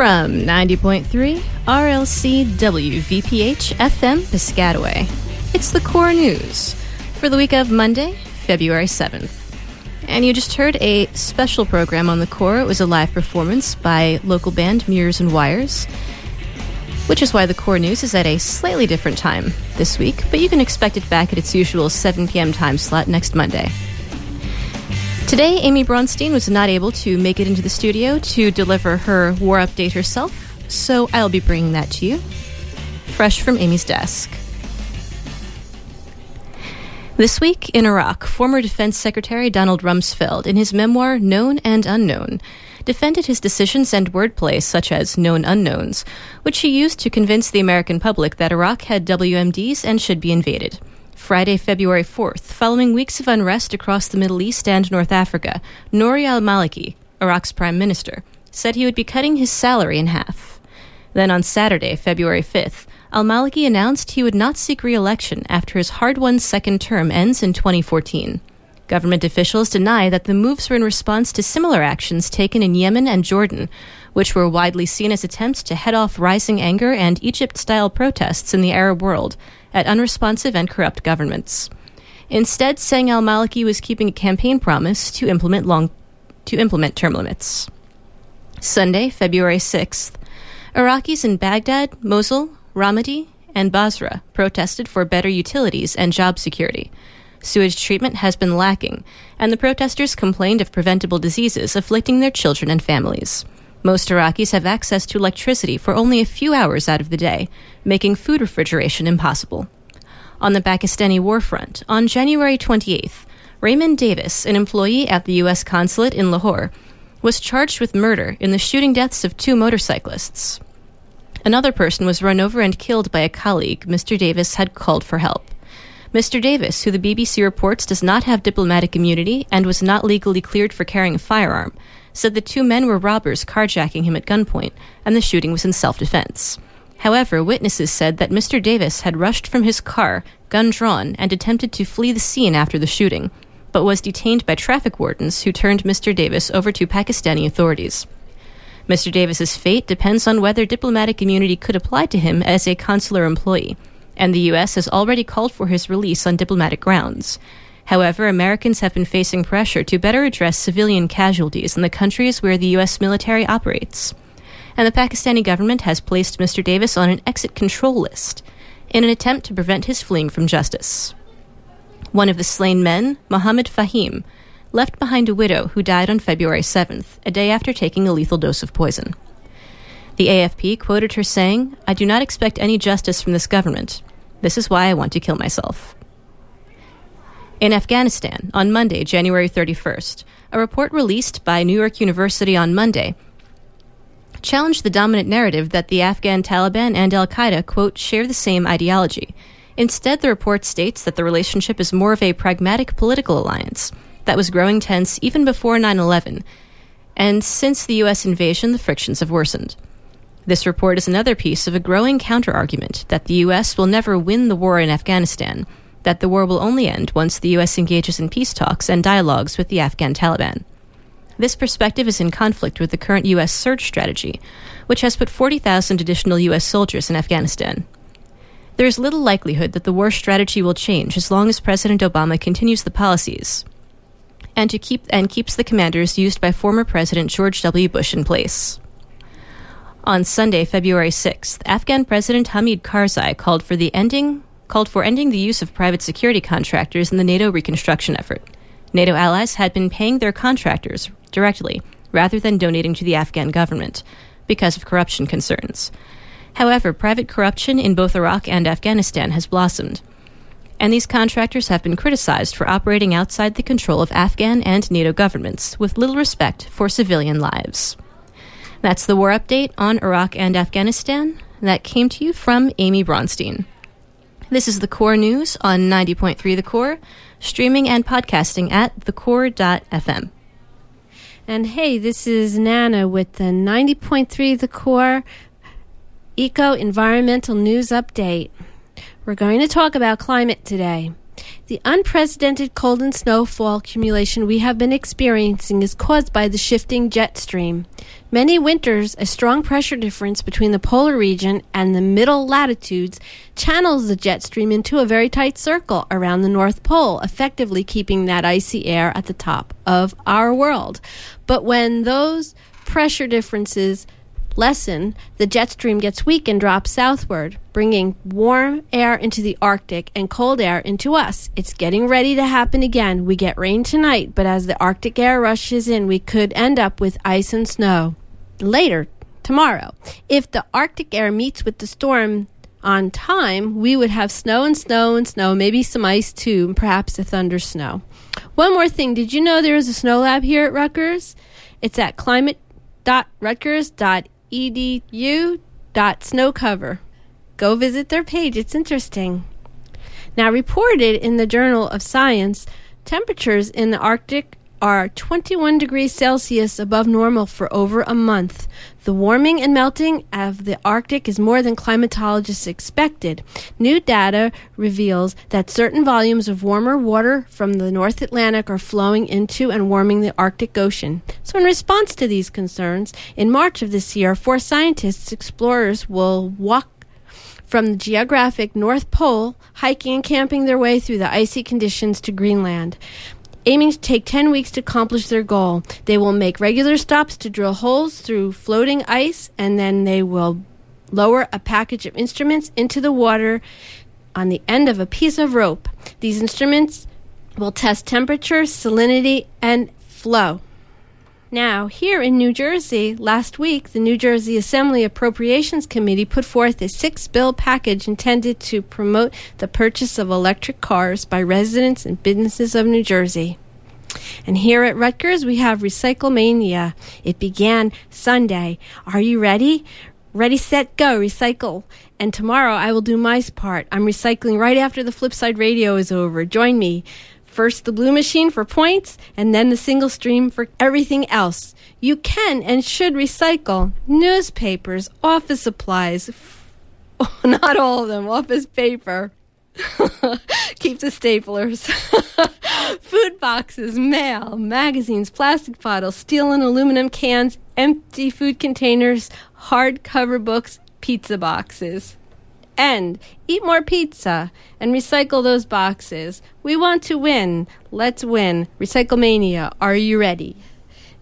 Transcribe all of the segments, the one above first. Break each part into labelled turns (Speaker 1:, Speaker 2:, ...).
Speaker 1: From 90.3 RLC WVPH FM Piscataway, it's the core news for the week of Monday, February 7th. And you just heard a special program on the core. It was a live performance by local band Mirrors and Wires, which is why the core news is at a slightly different time this week, but you can expect it back at its usual 7 p.m. time slot next Monday. Today, Amy Bronstein was not able to make it into the studio to deliver her war update herself, so I'll be bringing that to you, fresh from Amy's desk. This week in Iraq, former Defense Secretary Donald Rumsfeld, in his memoir Known and Unknown, defended his decisions and wordplay such as known unknowns, which he used to convince the American public that Iraq had WMDs and should be invaded. Friday, February 4th, following weeks of unrest across the Middle East and North Africa, Nouri al Maliki, Iraq's prime minister, said he would be cutting his salary in half. Then on Saturday, February 5th, al Maliki announced he would not seek re election after his hard won second term ends in 2014. Government officials deny that the moves were in response to similar actions taken in Yemen and Jordan, which were widely seen as attempts to head off rising anger and Egypt style protests in the Arab world at unresponsive and corrupt governments. Instead, saying al Maliki was keeping a campaign promise to implement long to implement term limits. Sunday, February 6th, Iraqis in Baghdad, Mosul, Ramadi, and Basra protested for better utilities and job security. Sewage treatment has been lacking, and the protesters complained of preventable diseases afflicting their children and families. Most Iraqis have access to electricity for only a few hours out of the day, making food refrigeration impossible. On the Pakistani war front, on January 28th, Raymond Davis, an employee at the U.S. consulate in Lahore, was charged with murder in the shooting deaths of two motorcyclists. Another person was run over and killed by a colleague Mr. Davis had called for help. Mr. Davis, who the BBC reports does not have diplomatic immunity and was not legally cleared for carrying a firearm, said the two men were robbers carjacking him at gunpoint, and the shooting was in self defense. However, witnesses said that Mr. Davis had rushed from his car, gun drawn, and attempted to flee the scene after the shooting, but was detained by traffic wardens who turned Mr. Davis over to Pakistani authorities. Mr. Davis's fate depends on whether diplomatic immunity could apply to him as a consular employee, and the U.S. has already called for his release on diplomatic grounds. However, Americans have been facing pressure to better address civilian casualties in the countries where the U.S. military operates. And the Pakistani government has placed Mr. Davis on an exit control list in an attempt to prevent his fleeing from justice. One of the slain men, Mohammed Fahim, left behind a widow who died on February 7th, a day after taking a lethal dose of poison. The AFP quoted her saying, I do not expect any justice from this government. This is why I want to kill myself. In Afghanistan, on Monday, January 31st, a report released by New York University on Monday challenged the dominant narrative that the Afghan Taliban and Al Qaeda, quote, share the same ideology. Instead, the report states that the relationship is more of a pragmatic political alliance that was growing tense even before 9 11, and since the U.S. invasion, the frictions have worsened. This report is another piece of a growing counterargument that the U.S. will never win the war in Afghanistan that the war will only end once the U.S. engages in peace talks and dialogues with the Afghan Taliban. This perspective is in conflict with the current U.S. surge strategy, which has put 40,000 additional U.S. soldiers in Afghanistan. There is little likelihood that the war strategy will change as long as President Obama continues the policies and to keep and keeps the commanders used by former President George W. Bush in place. On Sunday, February 6th, Afghan President Hamid Karzai called for the ending called for ending the use of private security contractors in the NATO reconstruction effort. NATO allies had been paying their contractors directly rather than donating to the Afghan government because of corruption concerns. However, private corruption in both Iraq and Afghanistan has blossomed, and these contractors have been criticized for operating outside the control of Afghan and NATO governments with little respect for civilian lives. That's the war update on Iraq and Afghanistan that came to you from Amy Bronstein. This is the Core News on 90.3 The Core, streaming and podcasting at thecore.fm.
Speaker 2: And hey, this is Nana with the 90.3 The Core Eco Environmental News Update. We're going to talk about climate today. The unprecedented cold and snowfall accumulation we have been experiencing is caused by the shifting jet stream. Many winters, a strong pressure difference between the polar region and the middle latitudes channels the jet stream into a very tight circle around the North Pole, effectively keeping that icy air at the top of our world. But when those pressure differences lessen, the jet stream gets weak and drops southward, bringing warm air into the Arctic and cold air into us. It's getting ready to happen again. We get rain tonight, but as the Arctic air rushes in, we could end up with ice and snow later tomorrow. If the Arctic air meets with the storm on time, we would have snow and snow and snow, maybe some ice too, and perhaps a thunder snow. One more thing did you know there is a snow lab here at Rutgers? It's at climate.rutgers.edu.snowcover. Go visit their page, it's interesting. Now, reported in the Journal of Science, temperatures in the Arctic are 21 degrees Celsius above normal for over a month. The warming and melting of the Arctic is more than climatologists expected. New data reveals that certain volumes of warmer water from the North Atlantic are flowing into and warming the Arctic Ocean. So, in response to these concerns, in March of this year, four scientists, explorers, will walk from the geographic North Pole, hiking and camping their way through the icy conditions to Greenland aiming to take 10 weeks to accomplish their goal. They will make regular stops to drill holes through floating ice, and then they will lower a package of instruments into the water on the end of a piece of rope. These instruments will test temperature, salinity, and flow. Now, here in New Jersey, last week, the New Jersey Assembly Appropriations Committee put forth a six bill package intended to promote the purchase of electric cars by residents and businesses of New Jersey. And here at Rutgers, we have Recyclemania. It began Sunday. Are you ready? Ready, set, go, recycle. And tomorrow I will do my part. I'm recycling right after the Flipside radio is over. Join me. First the blue machine for points, and then the single stream for everything else. You can and should recycle newspapers, office supplies, not all of them, office paper. Keep the staplers. Food boxes, mail, magazines, plastic bottles, steel and aluminum cans, empty food containers, hardcover books, pizza boxes end. Eat more pizza and recycle those boxes. We want to win. Let's win. Recyclemania. Are you ready?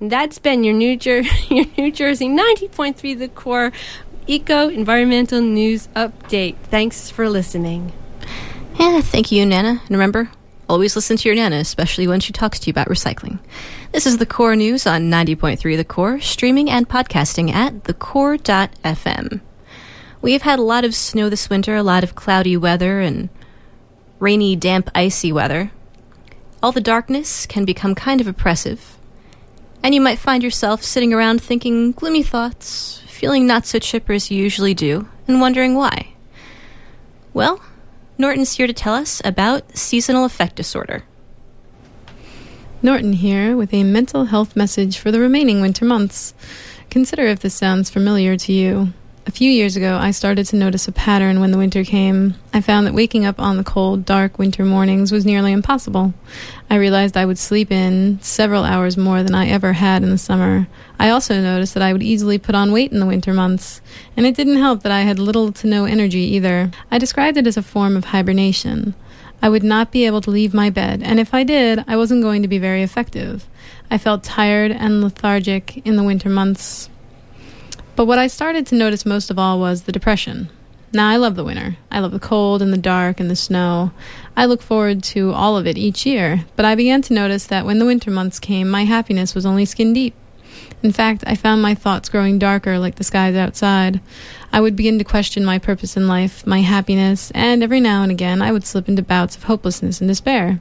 Speaker 2: And that's been your New, Jer- your New Jersey 90.3 The Core Eco Environmental News Update. Thanks for listening.
Speaker 1: Yeah, thank you, Nana. And remember, always listen to your Nana, especially when she talks to you about recycling. This is The Core News on 90.3 The Core, streaming and podcasting at thecore.fm. We've had a lot of snow this winter, a lot of cloudy weather, and rainy, damp, icy weather. All the darkness can become kind of oppressive, and you might find yourself sitting around thinking gloomy thoughts, feeling not so chipper as you usually do, and wondering why. Well, Norton's here to tell us about seasonal affect disorder.
Speaker 3: Norton here with a mental health message for the remaining winter months. Consider if this sounds familiar to you. A few years ago, I started to notice a pattern when the winter came. I found that waking up on the cold, dark winter mornings was nearly impossible. I realized I would sleep in several hours more than I ever had in the summer. I also noticed that I would easily put on weight in the winter months, and it didn't help that I had little to no energy either. I described it as a form of hibernation. I would not be able to leave my bed, and if I did, I wasn't going to be very effective. I felt tired and lethargic in the winter months. But what I started to notice most of all was the depression. Now, I love the winter. I love the cold and the dark and the snow. I look forward to all of it each year, but I began to notice that when the winter months came, my happiness was only skin deep. In fact, I found my thoughts growing darker like the skies outside. I would begin to question my purpose in life, my happiness, and every now and again I would slip into bouts of hopelessness and despair.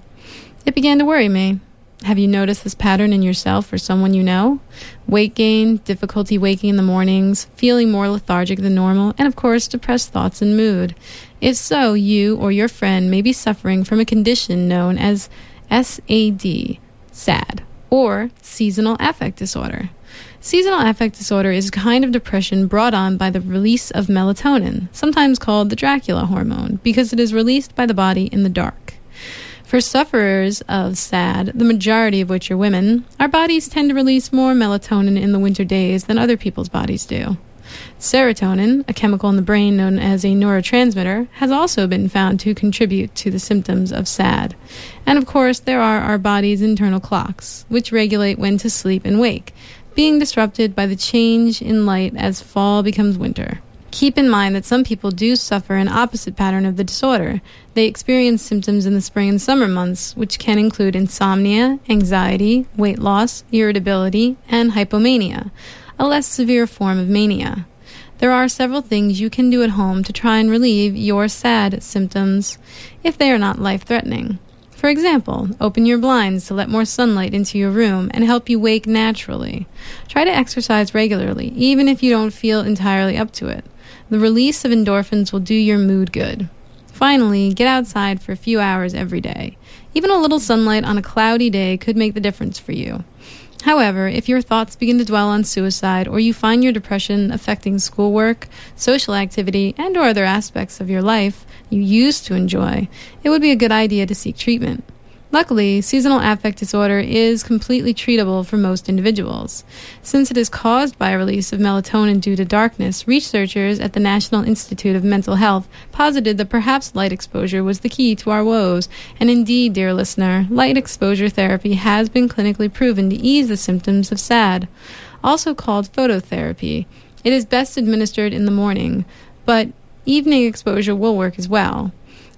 Speaker 3: It began to worry me. Have you noticed this pattern in yourself or someone you know? Weight gain, difficulty waking in the mornings, feeling more lethargic than normal, and of course, depressed thoughts and mood. If so, you or your friend may be suffering from a condition known as SAD, SAD, or seasonal affect disorder. Seasonal affect disorder is a kind of depression brought on by the release of melatonin, sometimes called the Dracula hormone, because it is released by the body in the dark. For sufferers of SAD, the majority of which are women, our bodies tend to release more melatonin in the winter days than other people's bodies do. Serotonin, a chemical in the brain known as a neurotransmitter, has also been found to contribute to the symptoms of SAD. And of course, there are our body's internal clocks, which regulate when to sleep and wake, being disrupted by the change in light as fall becomes winter. Keep in mind that some people do suffer an opposite pattern of the disorder. They experience symptoms in the spring and summer months, which can include insomnia, anxiety, weight loss, irritability, and hypomania, a less severe form of mania. There are several things you can do at home to try and relieve your sad symptoms if they are not life threatening. For example, open your blinds to let more sunlight into your room and help you wake naturally. Try to exercise regularly, even if you don't feel entirely up to it. The release of endorphins will do your mood good. Finally, get outside for a few hours every day. Even a little sunlight on a cloudy day could make the difference for you. However, if your thoughts begin to dwell on suicide or you find your depression affecting schoolwork, social activity, and or other aspects of your life you used to enjoy, it would be a good idea to seek treatment. Luckily, seasonal affect disorder is completely treatable for most individuals. Since it is caused by a release of melatonin due to darkness, researchers at the National Institute of Mental Health posited that perhaps light exposure was the key to our woes. And indeed, dear listener, light exposure therapy has been clinically proven to ease the symptoms of SAD, also called phototherapy. It is best administered in the morning, but evening exposure will work as well.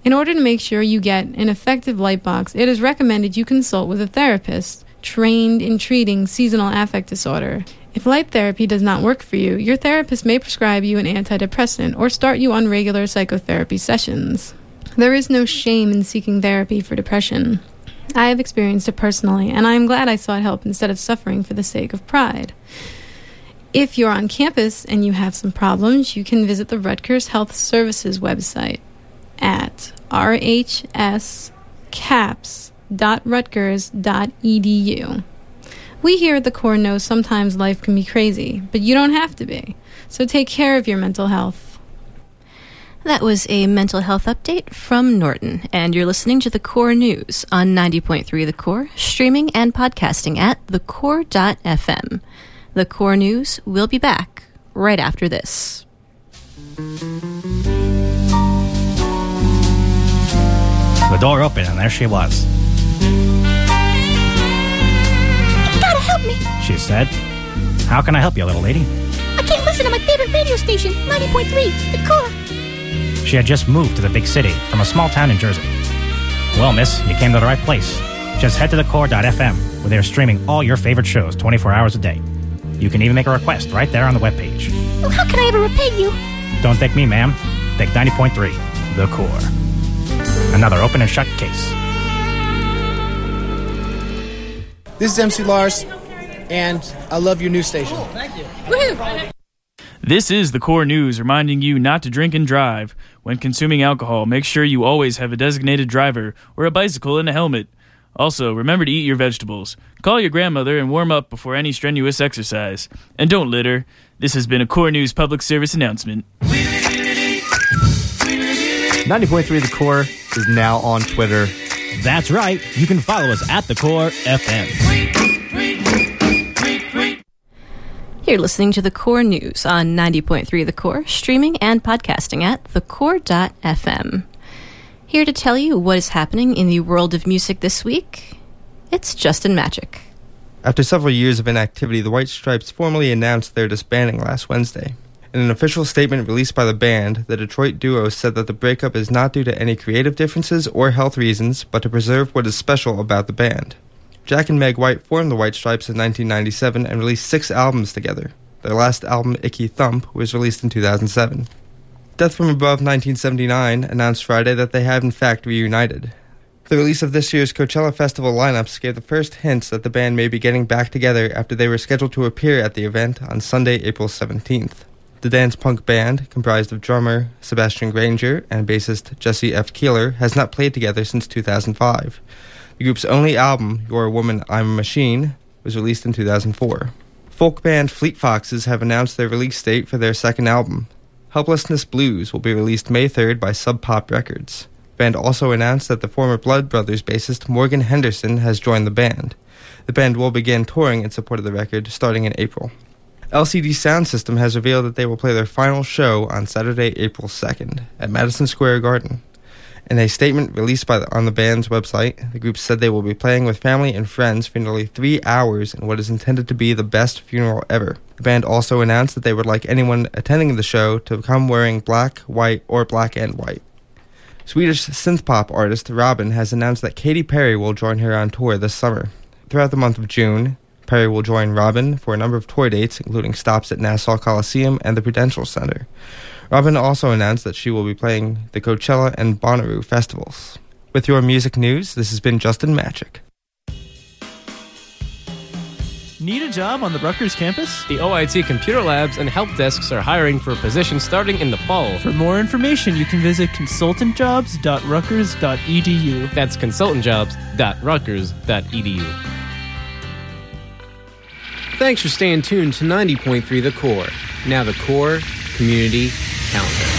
Speaker 3: In order to make sure you get an effective light box, it is recommended you consult with a therapist trained in treating seasonal affect disorder. If light therapy does not work for you, your therapist may prescribe you an antidepressant or start you on regular psychotherapy sessions. There is no shame in seeking therapy for depression. I have experienced it personally, and I am glad I sought help instead of suffering for the sake of pride. If you're on campus and you have some problems, you can visit the Rutgers Health Services website at rhscaps.rutgers.edu. We here at the Core know sometimes life can be crazy, but you don't have to be. So take care of your mental health.
Speaker 1: That was a mental health update from Norton, and you're listening to the Core News on 90.3 The Core, streaming and podcasting at thecore.fm. The Core News will be back right after this.
Speaker 4: The door opened, and there she was.
Speaker 5: You gotta help me.
Speaker 4: She said, How can I help you, little lady?
Speaker 5: I can't listen to my favorite radio station, 90.3, The Core.
Speaker 4: She had just moved to the big city from a small town in Jersey. Well, miss, you came to the right place. Just head to thecore.fm, where they're streaming all your favorite shows 24 hours a day. You can even make a request right there on the webpage.
Speaker 5: Well, how can I ever repay you?
Speaker 4: Don't thank me, ma'am. Thank 90.3, The Core. Another open and shut case.
Speaker 6: This is MC Lars, and I love your news station. Thank you. Woo.
Speaker 7: This is the core news reminding you not to drink and drive. When consuming alcohol, make sure you always have a designated driver or a bicycle and a helmet. Also, remember to eat your vegetables. Call your grandmother and warm up before any strenuous exercise. And don't litter. This has been a Core News public service announcement.
Speaker 8: 90.3 The Core is now on Twitter.
Speaker 4: That's right. You can follow us at The Core FM.
Speaker 1: You're listening to the Core News on 90.3 The Core, streaming and podcasting at thecore.fm. Here to tell you what is happening in the world of music this week, it's Justin Magic.
Speaker 9: After several years of inactivity, the White Stripes formally announced their disbanding last Wednesday. In an official statement released by the band, the Detroit duo said that the breakup is not due to any creative differences or health reasons, but to preserve what is special about the band. Jack and Meg White formed the White Stripes in 1997 and released six albums together. Their last album, Icky Thump, was released in 2007. Death from Above 1979 announced Friday that they have in fact reunited. The release of this year's Coachella Festival lineups gave the first hints that the band may be getting back together after they were scheduled to appear at the event on Sunday, April 17th. The dance punk band, comprised of drummer Sebastien Grainger and bassist Jesse F. Keeler, has not played together since 2005. The group's only album, You're a Woman, I'm a Machine, was released in 2004. Folk band Fleet Foxes have announced their release date for their second album. Helplessness Blues will be released May 3rd by Sub Pop Records. The band also announced that the former Blood Brothers bassist Morgan Henderson has joined the band. The band will begin touring in support of the record starting in April. LCD Soundsystem has revealed that they will play their final show on Saturday, April 2nd at Madison Square Garden. In a statement released by the, on the band's website, the group said they will be playing with family and friends for nearly three hours in what is intended to be the best funeral ever. The band also announced that they would like anyone attending the show to come wearing black, white, or black and white. Swedish synth pop artist Robyn has announced that Katy Perry will join her on tour this summer. Throughout the month of June, Perry will join Robyn for a number of tour dates, including stops at Nassau Coliseum and the Prudential Center. Robyn also announced that she will be playing the Coachella and Bonnaroo festivals. With your music news, this has been Justin Magic.
Speaker 10: Need a job on the Rutgers campus?
Speaker 11: The OIT computer labs and help desks are hiring for positions starting in the fall.
Speaker 10: For more information, you can visit consultantjobs.rutgers.edu.
Speaker 11: That's consultantjobs.rutgers.edu. Thanks for staying tuned to 90.3 The Core. Now the Core Community Calendar.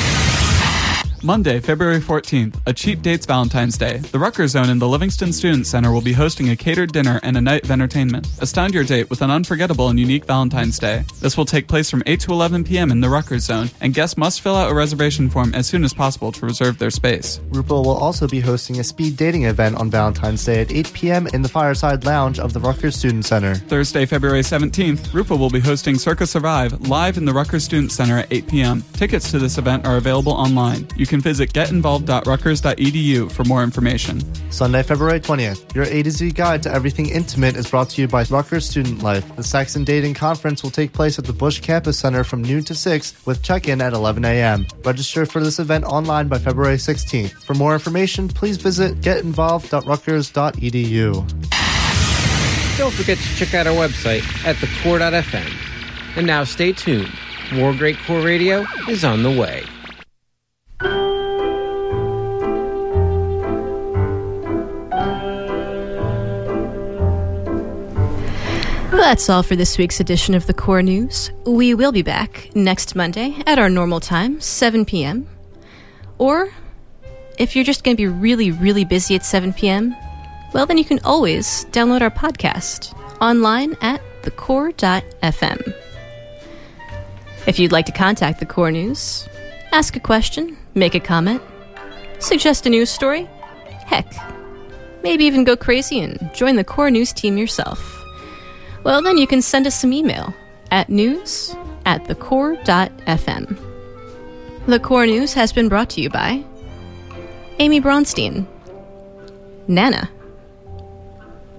Speaker 12: Monday, February 14th, a cheap dates Valentine's Day. The Rutgers Zone in the Livingston Student Center will be hosting a catered dinner and a night of entertainment. Astound your date with an unforgettable and unique Valentine's Day. This will take place from 8 to 11 p.m. in the Rutgers Zone, and guests must fill out a reservation form as soon as possible to reserve their space.
Speaker 8: RUPA will also be hosting a speed dating event on Valentine's Day at 8 p.m. in the Fireside Lounge of the Rutgers Student Center.
Speaker 12: Thursday, February 17th, RUPA will be hosting Circa Survive live in the Rutgers Student Center at 8 p.m. Tickets to this event are available online. You can visit getinvolved.rutgers.edu for more information.
Speaker 8: Sunday, February 20th, your A to Z guide to everything intimate is brought to you by Rutgers Student Life. The Sex and Dating Conference will take place at the Busch Campus Center from noon to 6 with check-in at 11 a.m. Register for this event online by February 16th. For more information, please visit getinvolved.rutgers.edu.
Speaker 11: Don't forget to check out our website at thecore.fm. And now stay tuned. More great core radio is on the way.
Speaker 1: That's all for this week's edition of the Core News. We will be back next Monday at our normal time, 7 p.m. Or if you're just going to be really, really busy at 7 p.m., well, then you can always download our podcast online at thecore.fm. If you'd like to contact the Core News, ask a question, make a comment, suggest a news story, heck, maybe even go crazy and join the Core News team yourself. Well, then you can send us some email at news at thecore.fm. The Core News has been brought to you by Amy Bronstein, Nana,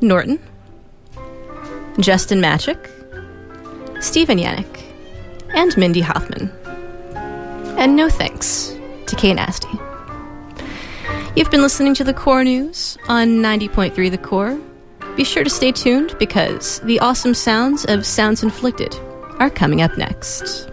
Speaker 1: Norton, Justin Machick, Stephen Yannick, and Mindy Hoffman. And no thanks to Kay Nasty. You've been listening to the Core News on 90.3 The Core. Be sure to stay tuned because the awesome sounds of Sounds Inflicted are coming up next.